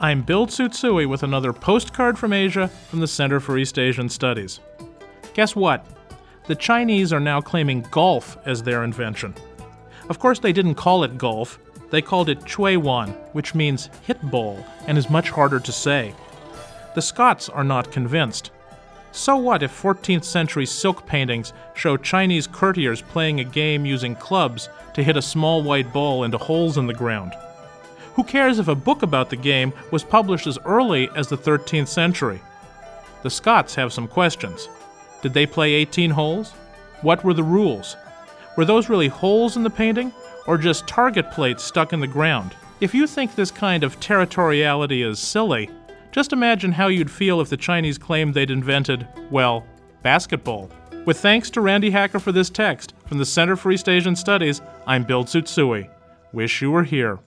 I'm Bill Tsutsui with another postcard from Asia from the Center for East Asian Studies. Guess what? The Chinese are now claiming golf as their invention. Of course, they didn't call it golf, they called it chui wan, which means hit ball and is much harder to say. The Scots are not convinced. So what if 14th century silk paintings show Chinese courtiers playing a game using clubs to hit a small white ball into holes in the ground? Who cares if a book about the game was published as early as the 13th century? The Scots have some questions. Did they play 18 holes? What were the rules? Were those really holes in the painting, or just target plates stuck in the ground? If you think this kind of territoriality is silly, just imagine how you'd feel if the Chinese claimed they'd invented, well, basketball. With thanks to Randi Hacker for this text, from the Center for East Asian Studies, I'm Bill Tsutsui. Wish you were here.